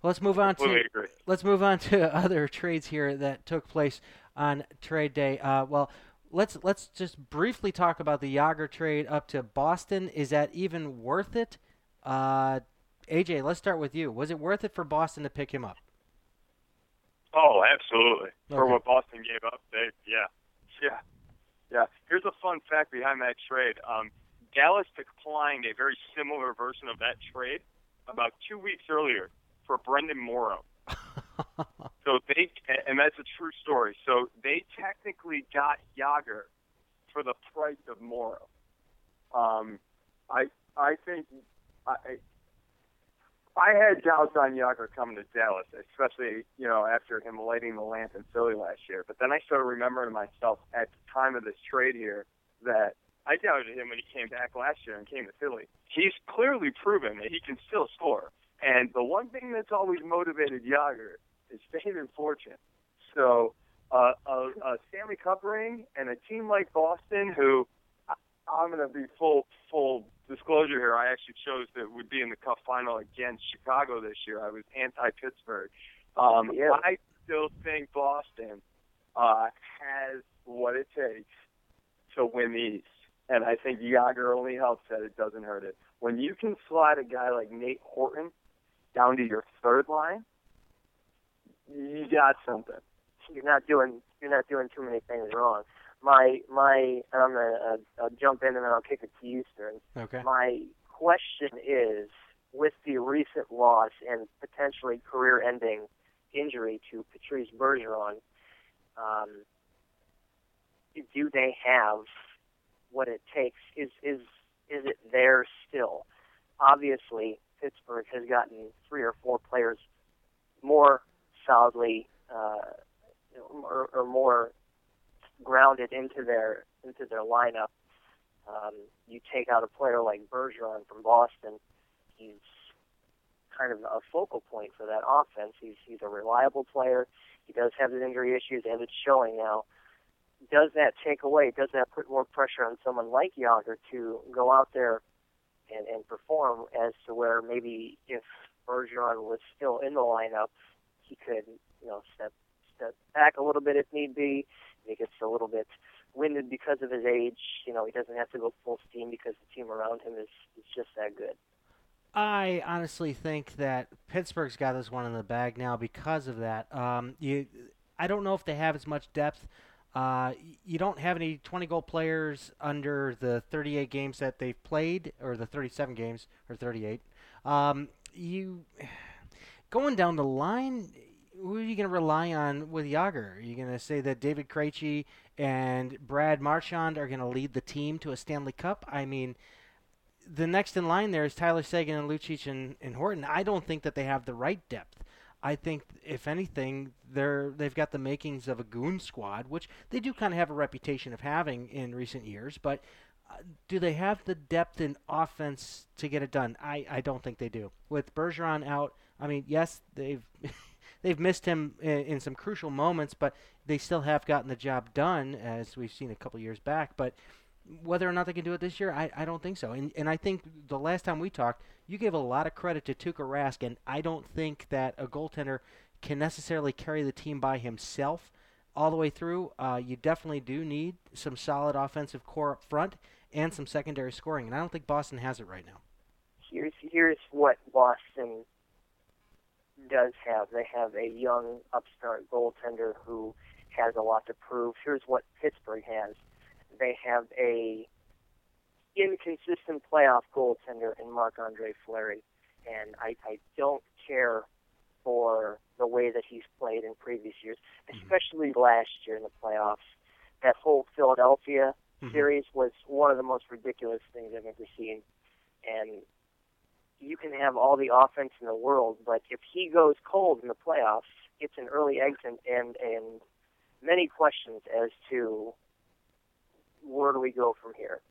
Well, let's move on to let's move on to <laughs> other trades here that took place on trade day. Uh, well, let's let's just briefly talk about the Jagr trade up to Boston. Is that even worth it? Uh, AJ, let's start with you. Was it worth it for Boston to pick him up? Oh, absolutely. For what Boston gave up, they yeah, yeah, yeah. Here's a fun fact behind that trade. Um, Dallas declined a very similar version of that trade about two weeks earlier for Brenden Morrow. <laughs> So they, and that's a true story. So they technically got Jagr for the price of Morrow. Um, I I think I I had doubts on Jagr coming to Dallas, especially you know after him lighting the lamp in Philly last year. But then I started remembering myself at the time of this trade here that I doubted him when he came back last year and came to Philly. He's clearly proven that he can still score. And the one thing that's always motivated Jagr is fame and fortune. So uh, a, a Stanley Cup ring and a team like Boston, who I'm going to be full full disclosure here. I actually chose that would be in the Cup final against Chicago this year. I was anti Pittsburgh. Um, Yeah. I still think Boston uh, has what it takes to win the East. And I think Jagr only helps that it doesn't hurt it. When you can slide a guy like Nate Horton down to your third line, you got something. You're not doing you're not doing too many things wrong. My my and I'm gonna uh, I'll jump in and then I'll kick it to you, Stern. okay. My question is, with the recent loss and potentially career-ending injury to Patrice Bergeron, um, do they have what it takes? Is is is it there still? Obviously, Pittsburgh has gotten three or four players more solidly uh, or, or more grounded into their into their lineup. Um, you take out a player like Bergeron from Boston, he's kind of a focal point for that offense. He's he's a reliable player. He does have his injury issues, and it's showing now. Does that take away? Does that put more pressure on someone like Jagr to go out there and, and perform as to where maybe if Bergeron was still in the lineup, he could you know step step back a little bit if need be. He gets a little bit winded because of his age. You know, he doesn't have to go full steam because the team around him is, is just that good. I honestly think that Pittsburgh's got this one in the bag now because of that. Um, you, I don't know if they have as much depth. Uh, you don't have any 20 goal players under the 38 games that they've played, or the 37 games, or 38. Um, you <sighs> going down the line. Who are you going to rely on with Jagr? Are you going to say that David Krejci and Brad Marchand are going to lead the team to a Stanley Cup? I mean, the next in line there is Tyler Seguin and Lucic and, and Horton. I don't think that they have the right depth. I think, if anything, they're they've got the makings of a goon squad, which they do kind of have a reputation of having in recent years. But uh, do they have the depth in offense to get it done? I, I don't think they do. With Bergeron out, I mean, yes, they've <laughs> they've missed him in, in some crucial moments, but they still have gotten the job done, as we've seen a couple years back. But whether or not they can do it this year, I, I don't think so. And and I think the last time we talked, you gave a lot of credit to Tuukka Rask, and I don't think that a goaltender can necessarily carry the team by himself all the way through. Uh, you definitely do need some solid offensive core up front and some secondary scoring, and I don't think Boston has it right now. Here's here's what Boston does have. They have a young upstart goaltender who has a lot to prove. Here's what Pittsburgh has. They have a inconsistent playoff goaltender in Marc Andre Fleury. And I, I don't care for the way that he's played in previous years, especially last year in the playoffs. That whole Philadelphia Mhm. series was one of the most ridiculous things I've ever seen. And you can have all the offense in the world, but if he goes cold in the playoffs, it's an early exit and and many questions as to where do we go from here.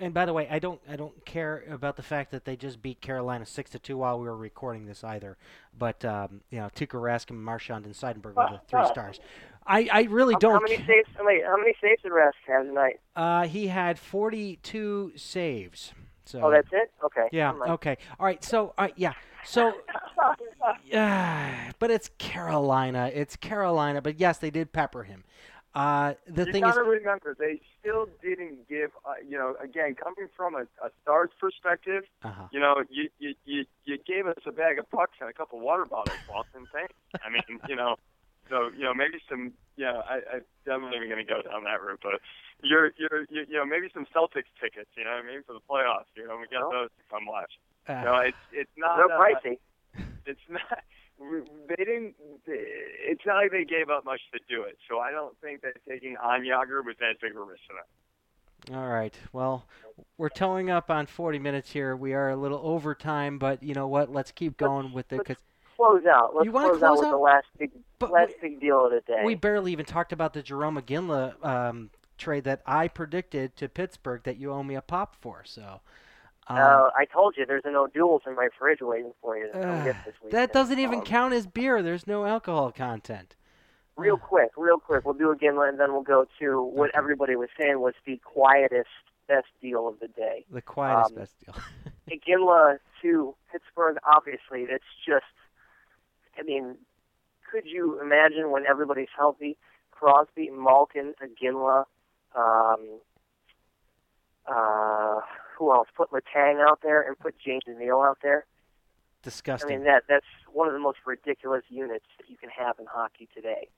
And by the way, I don't I don't care about the fact that they just beat Carolina six to two while we were recording this either. But um, you know, Tuukka Rask and Marchand and Seidenberg were the three stars. I, I really how, don't. How many saves? Wait, how many saves did Rask have tonight? Uh, he had forty-two saves. So. Oh, that's it. Okay. Yeah. Okay. All right. So, right. Yeah. So, <laughs> yeah. But it's Carolina. It's Carolina. But yes, they did pepper him. Uh, the you thing gotta is, remember they still didn't give. Uh, you know, again, coming from a, a Stars perspective, uh-huh. you know, you, you you you gave us a bag of pucks and a couple water bottles, Boston. Thanks. I mean, you know, so you know maybe some. Yeah, I, I definitely going to go down that route, but you're you're you, you know maybe some Celtics tickets. You know, maybe for the playoffs. You know, we got Well. those to come watch. uh, You know, it's it's not. They're uh, pricey. it's not. They didn't. It's not like they gave up much to do it. So I don't think that taking on Jagr was that big a risk to them. all right. Well, we're towing up on 40 minutes here. We are a little over time, but you know what? Let's keep going with it let's because Close out. Let's You wanna close, close out with the last big But last we- big deal of the day. we barely even talked about the Jarome Iginla um, trade that I predicted to Pittsburgh that you owe me a pop for. So. Um, uh, I told you there's no duels in my fridge waiting for you to uh, get this weekend. that doesn't even Um, count as beer. There's no alcohol content. Real quick, real quick, we'll do a again, and then we'll go to what everybody was saying was the quietest, best deal of the day. The quietest Um, best deal. <laughs> Iginla to Pittsburgh, obviously, it's just, I mean, could you imagine when everybody's healthy? Crosby, Malkin, Iginla, um, uh, who else? Put Letang out there and put James Neal out there. Disgusting. I mean, that that's one of the most ridiculous units that you can have in hockey today.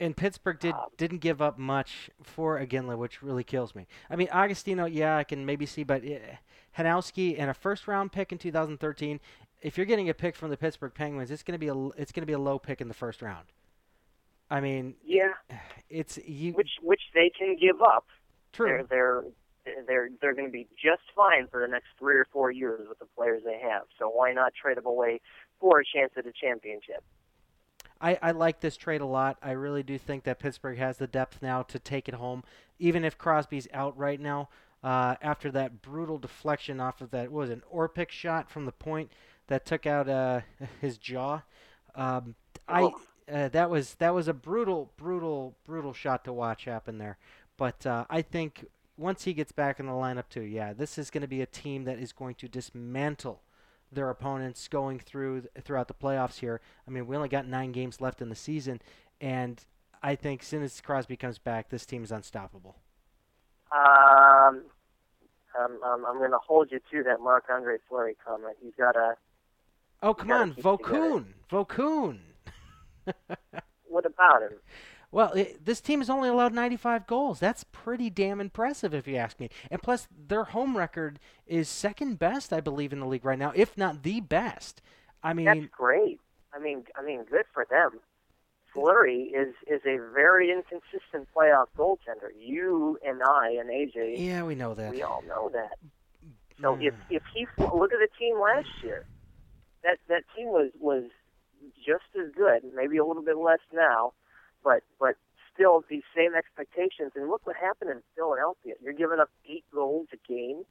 and Pittsburgh did um, didn't give up much for Iginla, which really kills me. I mean, Agostino, yeah, I can maybe see, but uh, Hanowski and a first round pick in 2013. If you're getting a pick from the Pittsburgh Penguins, it's gonna be a it's gonna be a low pick in the first round. I mean, Yeah, it's you which which they can give up. true. They're they're they're they're going to be just fine for the next three or four years with the players they have. So why not trade them away for a chance at a championship? I, I like this trade a lot. I really do think that Pittsburgh has the depth now to take it home, even if Crosby's out right now. Uh, after that brutal deflection off of that was it, an Orpik shot from the point that took out uh, <laughs> his jaw. Um, I Oh. uh, that was that was a brutal, brutal, brutal shot to watch happen there. But uh, I think once he gets back in the lineup too, yeah, this is going to be a team that is going to dismantle their opponents going through throughout the playoffs here. I mean, we only got nine games left in the season, and I think as soon as Crosby comes back, this team is unstoppable. Um, um, um, I'm going to hold you to that Marc Andre Fleury comment. He's got a. Oh, come on. Vokoun, Vokoun. <laughs> What about him? Well, it, this team has only allowed 95 goals. That's pretty damn impressive, if you ask me. And plus, their home record is second best, I believe, in the league right now, if not the best. I mean, That's great. I mean, I mean, good for them. Fleury is is a very inconsistent playoff goaltender. You and I and AJ, yeah, we know that. we all know that. So Mm. if if he look at the team last year, that that team was was just as good, maybe a little bit less now, but but still the same expectations. And look what happened in Philadelphia. You're giving up eight goals a game.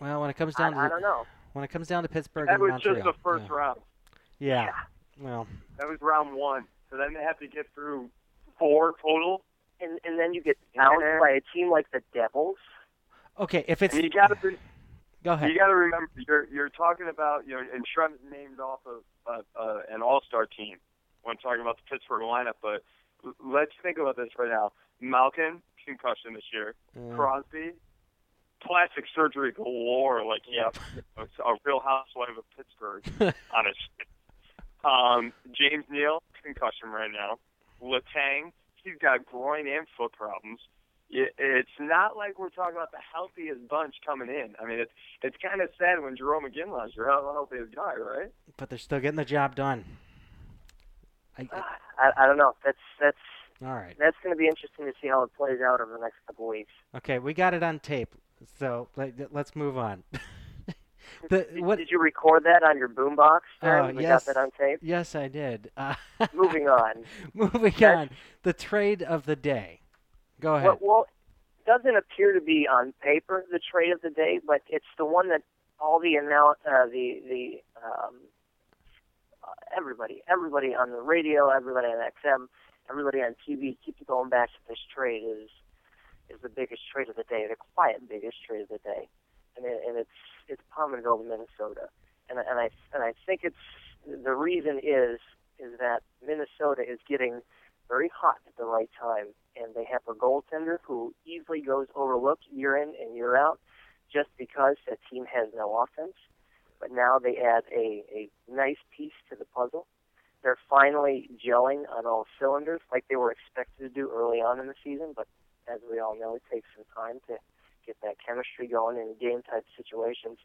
well, when it comes I, down to I don't know. when it comes down to Pittsburgh That and was Montreal, just the first yeah. round. Yeah. Well, That was round one. So then they have to get through four total. And and then you get bounced Yeah. by a team like the Devils. okay. If it's And you got to go ahead. you got to remember you're you're talking about you know and Shrem is named off of uh, uh, an All Star team when talking about the Pittsburgh lineup. But let's think about this right now. Malkin concussion this year. Uh, Crosby plastic surgery galore. Like yeah, a real housewife of Pittsburgh <laughs> on his. Um, James Neal concussion right now. Letang he's got groin and foot problems. It's not like we're talking about the healthiest bunch coming in. I mean, it's it's kind of sad when Jarome Iginla's your healthiest guy, right? but they're still getting the job done. I, I, I don't know. That's that's all right. that's going to be interesting to see how it plays out over the next couple weeks. Okay, we got it on tape. So let, let's move on. <laughs> the Did, what? did you record that on your boombox? Oh, we yes. got that on tape. Yes, I did. Uh, <laughs> Moving on. <laughs> moving on. The trade of the day. Go ahead. Well, well, it doesn't appear to be on paper the trade of the day, but it's the one that all the annou- uh, the the um, everybody, everybody on the radio, everybody on XM, everybody on TV keeps going back to this trade is is the biggest trade of the day, the quiet biggest trade of the day, and it, and it's it's Pominville, Minnesota, and and I and I think it's the reason is is that Minnesota is getting very hot at the right time, and they have a goaltender who easily goes overlooked year in and year out, just because that team has no offense. But now they add a a nice piece to the puzzle. They're finally gelling on all cylinders, like they were expected to do early on in the season. But as we all know, it takes some time to get that chemistry going in game type situations.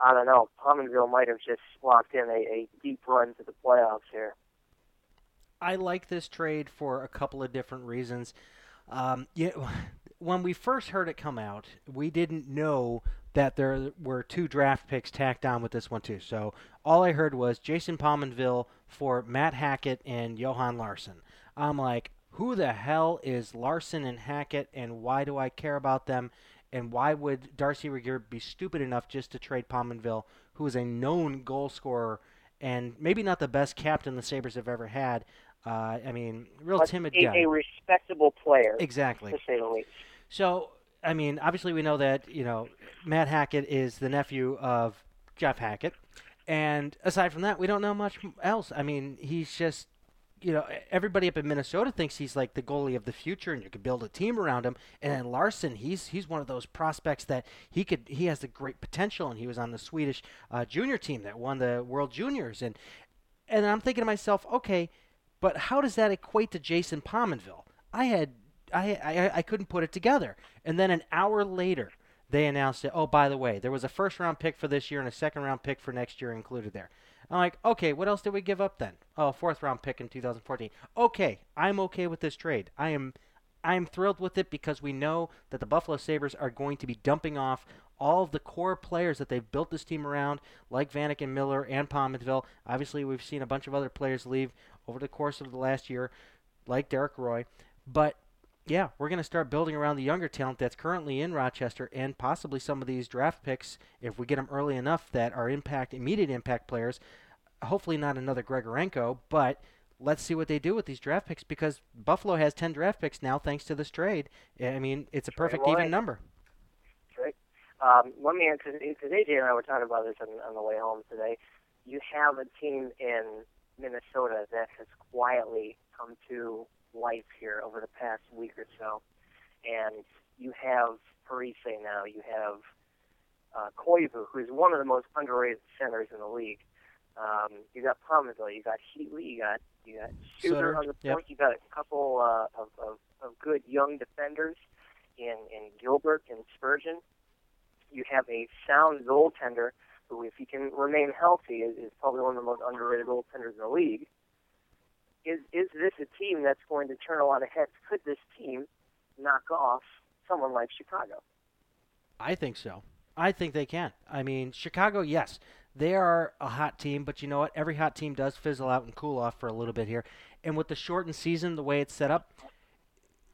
I don't know. Pominville might have just locked in a, a deep run to the playoffs here. I like this trade for a couple of different reasons. Um, yeah, <laughs> when we first heard it come out, we didn't know that there were two draft picks tacked on with this one too. So all I heard was Jason Pominville for Matt Hackett and Johan Larsson. I'm like, who the hell is Larsson and Hackett, and why do I care about them? And why would Darcy Regier be stupid enough just to trade Pominville, who is a known goal scorer and maybe not the best captain the Sabres have ever had? Uh, I mean, real But timid a, guy. a respectable player, exactly. to say the least. So, I mean, obviously we know that you know Matt Hackett is the nephew of Jeff Hackett, and aside from that, we don't know much else. I mean, he's just you know everybody up in Minnesota thinks he's like the goalie of the future, and you could build a team around him. And then Larsson, he's he's one of those prospects that he could he has the great potential, and he was on the Swedish uh, junior team that won the World Juniors, and and I'm thinking to myself, okay, but how does that equate to Jason Pominville? I had I, I I couldn't put it together. And then an hour later, they announced it. Oh, by the way, there was a first round pick for this year and a second round pick for next year included there. I'm like, okay, what else did we give up then? Oh, fourth round pick in 2014. Okay, I'm okay with this trade. I am I'm thrilled with it because we know that the Buffalo Sabres are going to be dumping off all of the core players that they've built this team around, like Vanek and Miller and Pominville. Obviously, we've seen a bunch of other players leave over the course of the last year, like Derek Roy. But yeah, we're going to start building around the younger talent that's currently in Rochester and possibly some of these draft picks, if we get them early enough, that are impact, immediate impact players. Hopefully, not another Grigorenko, but let's see what they do with these draft picks because Buffalo has 10 draft picks now thanks to this trade. I mean, it's a perfect Right. even number. Right. Um, let me, because AJ and I were talking about this on, on the way home today. You have a team in Minnesota that has quietly come to life here over the past week or so, and you have Parise now. You have uh, Koivu, who's one of the most underrated centers in the league. Um, you got Pominville, you got Heatley, you got you got Suter on the yep. point. You got a couple uh, of, of of good young defenders in in Gilbert and Spurgeon. You have a sound goaltender who, if he can remain healthy, is, is probably one of the most underrated goaltenders in the league. Is is this a team that's going to turn a lot of heads? Could this team knock off someone like Chicago? I think so. I think they can. I mean, Chicago, yes, they are a hot team, but you know what? Every hot team does fizzle out and cool off for a little bit here. And with the shortened season, the way it's set up,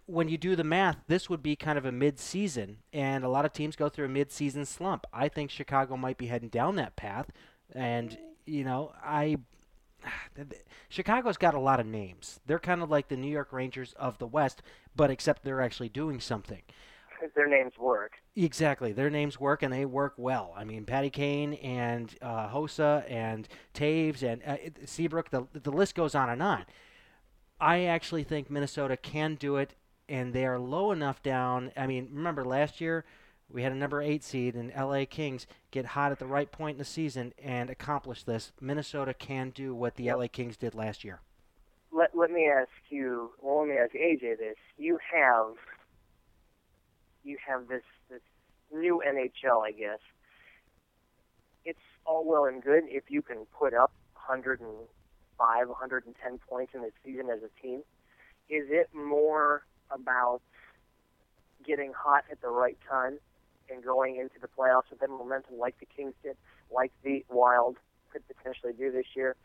when you do the math, this would be kind of a mid-season, and a lot of teams go through a mid-season slump. I think Chicago might be heading down that path, and you know, I <sighs> Chicago's got a lot of names. They're kind of like the New York Rangers of the West, but except they're actually doing something. Their names work. Exactly. Their names work and they work well. I mean, Patty Kane and uh, Hossa and Toews and uh, Seabrook, the, the list goes on and on. I actually think Minnesota can do it, and they are low enough down. I mean, remember last year we had a number eight seed, and LA Kings get hot at the right point in the season and accomplish this. Minnesota can do what the LA Kings did last year. Let let me ask you. Well, let me ask AJ this. You have you have this this new NHL, I guess. It's all well and good if you can put up 105, 110 points in the season as a team. Is it more about getting hot at the right time and going into the playoffs with that momentum, like the Kings did, like the Wild could potentially do this year,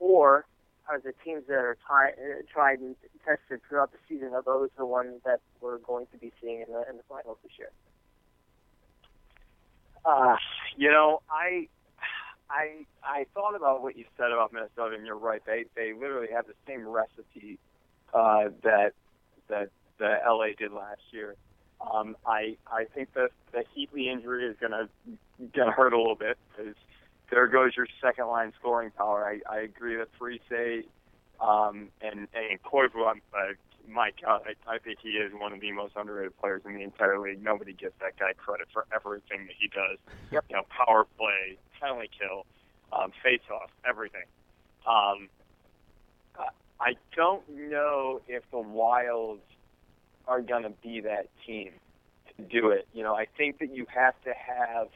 or are the teams that are tie, uh, tried and tested throughout the season are those the ones that we're going to be seeing in the in the finals this year? Uh, you know, I I I thought about what you said about Minnesota, and you're right. They they literally have the same recipe uh, that that the LA did last year. Um, I I think that the Heatley injury is gonna gonna hurt a little bit because there goes your second line scoring power. I, I agree that Parise um, and and Koivu, uh, my God, I, I think he is one of the most underrated players in the entire league. Nobody gives that guy credit for everything that he does. Yep. You know, power play, penalty kill, um, face off, everything. Um, I don't know if the Wilds are going to be that team to do it. You know, I think that you have to have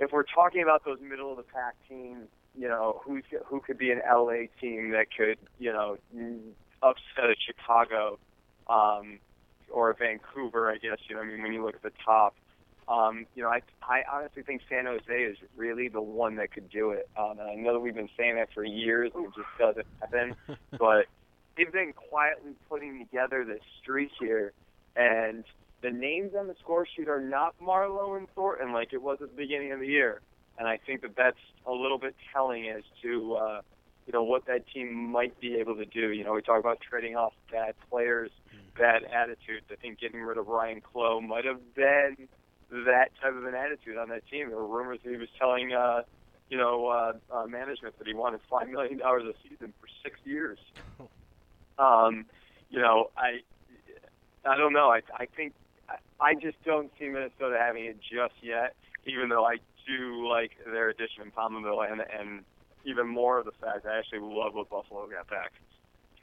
if we're talking about those middle of the pack teams, you know, who's who could be an LA team that could, you know, upset a Chicago um, or a Vancouver, I guess. You know, I mean, when you look at the top, um, you know, I I honestly think San Jose is really the one that could do it. Um, and I know that we've been saying that for years, and it just doesn't happen. <laughs> but they've been quietly putting together this streak here, and the names on the score sheet are not Marleau and Thornton like it was at the beginning of the year. And I think that that's a little bit telling as to, uh, you know, what that team might be able to do. You know, we talk about trading off bad players, bad attitudes. I think getting rid of Ryan Clowe might have been that type of an attitude on that team. There were rumors that he was telling, uh, you know, uh, uh, management that he wanted five million dollars a season for six years. <laughs> Um, you know, I, I don't know. I, I think I just don't see Minnesota having it just yet, even though I do like their addition in Pominville and and even more of the fact I actually love what Buffalo got back.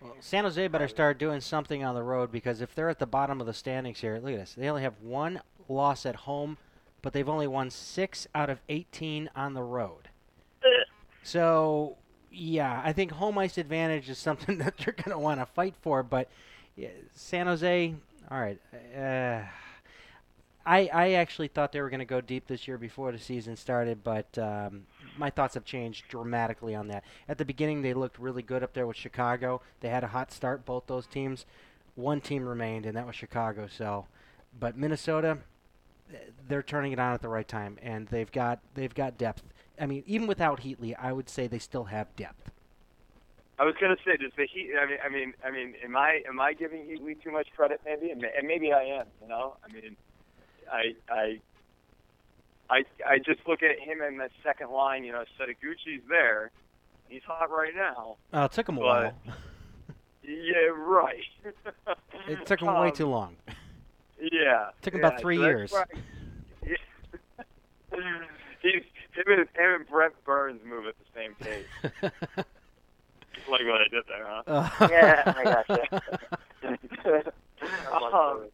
Well, San Jose better start doing something on the road because if they're at the bottom of the standings here, look at this. They only have one loss at home, but they've only won six out of 18 on the road. So, yeah, I think home ice advantage is something <laughs> that they're going to want to fight for. But yeah, San Jose, all right. Uh, I, I actually thought they were going to go deep this year before the season started, but um, my thoughts have changed dramatically on that. At the beginning, they looked really good up there with Chicago. They had a hot start, both those teams. One team remained, and that was Chicago. So, but Minnesota, they're turning it on at the right time, and they've got they've got depth. I mean, even without Heatley, I would say they still have depth. I was going to say, does the Heat? I mean, I mean, I mean, am I am I giving Heatley too much credit? Maybe, and maybe I am. You know, I mean I I I I just look at him in the second line. You know, Setoguchi's there. He's hot right now. Oh, it took him a while. <laughs> yeah, right. <laughs> it took him um, way too long. <laughs> Yeah. It took yeah, about three so years. Right. He's him and, him and Brent Burns move at the same pace. <laughs> like what I did there, huh? Uh, <laughs> yeah, I gotcha. <laughs> um,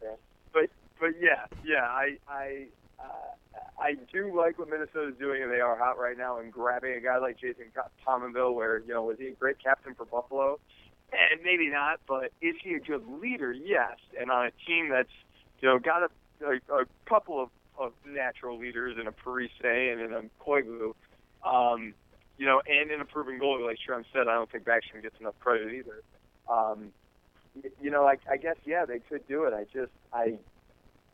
but but yeah, yeah, I I uh, I do like what Minnesota's doing, and they are hot right now. And grabbing a guy like Jason Pominville, where you know was he a great captain for Buffalo? And maybe not, but is he a good leader? Yes. And on a team that's you know got a, a, a couple of, of natural leaders in a Parise and in a Koivu, um, you know, and in a proven goalie like Shrem said, I don't think Backstrom gets enough credit either. Um, you know, I, I guess yeah, they could do it. I just I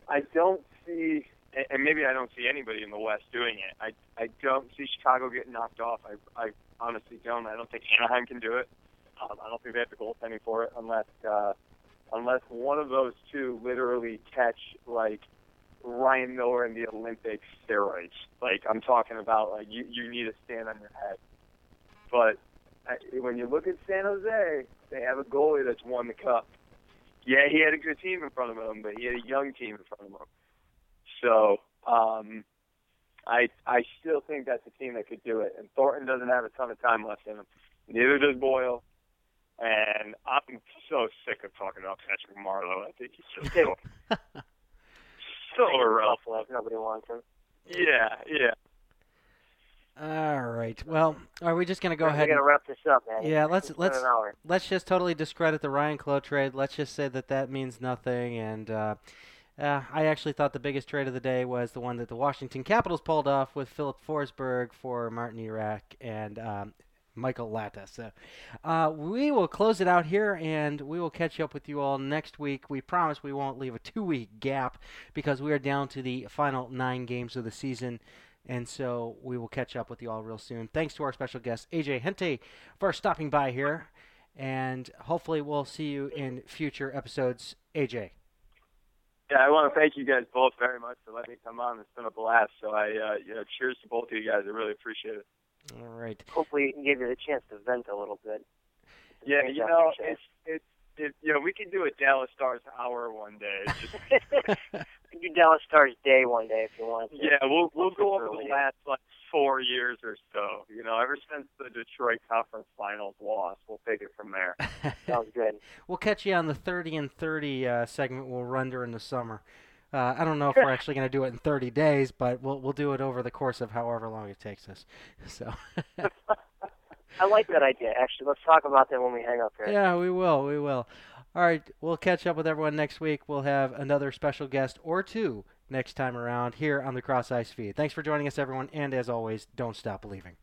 I don't see, and maybe I don't see anybody in the West doing it. I I don't see Chicago getting knocked off. I I honestly don't. I don't think Anaheim can do it. Um, I don't think they have the goaltending for it unless uh, unless one of those two literally catch like Ryan Miller in the Olympic steroids. Like I'm talking about, like you you need to stand on your head. But I, when you look at San Jose, they have a goalie that's won the cup yeah, he had a good team in front of him, but he had a young team in front of him. So um, I I still think that's a team that could do it. And Thornton doesn't have a ton of time left in him. Neither does Boyle. And I'm so sick of talking about Patrick Marleau. I think he's <laughs> so so irrelevant. Nobody wants him. Yeah, yeah. All right. Well, are we just going to go We're ahead? We're going to wrap this up, man. Yeah, let's let's let's just totally discredit the Ryan Clowe trade. Let's just say that that means nothing, and uh, Uh, I actually thought the biggest trade of the day was the one that the Washington Capitals pulled off with Filip Forsberg for Martin Erat and um, Michael Latta. So uh, we will close it out here, and we will catch up with you all next week. We promise we won't leave a two-week gap because we are down to the final nine games of the season. And so we will catch up with you all real soon. Thanks to our special guest, AJ Hente, for stopping by here. And hopefully, we'll see you in future episodes. AJ. Yeah, I want to thank you guys both very much for letting me come on. It's been a blast. So I, uh, you know, cheers to both of you guys. I really appreciate it. All right. Hopefully, it gave you the chance to vent a little bit. Yeah, you know, it's it's it, you know, we can do a Dallas Stars hour one day. <laughs> do Dallas Stars day one day if you want. To. Yeah, we'll we'll go over the last like four years or so. You know, ever since the Detroit Conference Finals loss, we'll take it from there. Sounds good. <laughs> We'll catch you on the 30 and 30 uh, segment. We'll run during the summer. Uh, I don't know if we're actually going to do it in 30 days, but we'll we'll do it over the course of however long it takes us. <laughs> So. I like that idea. Actually, let's talk about that when we hang up here. Yeah, we will. We will. All right, we'll catch up with everyone next week. We'll have another special guest or two next time around here on the Cross Ice feed. Thanks for joining us, everyone, and as always, don't stop believing.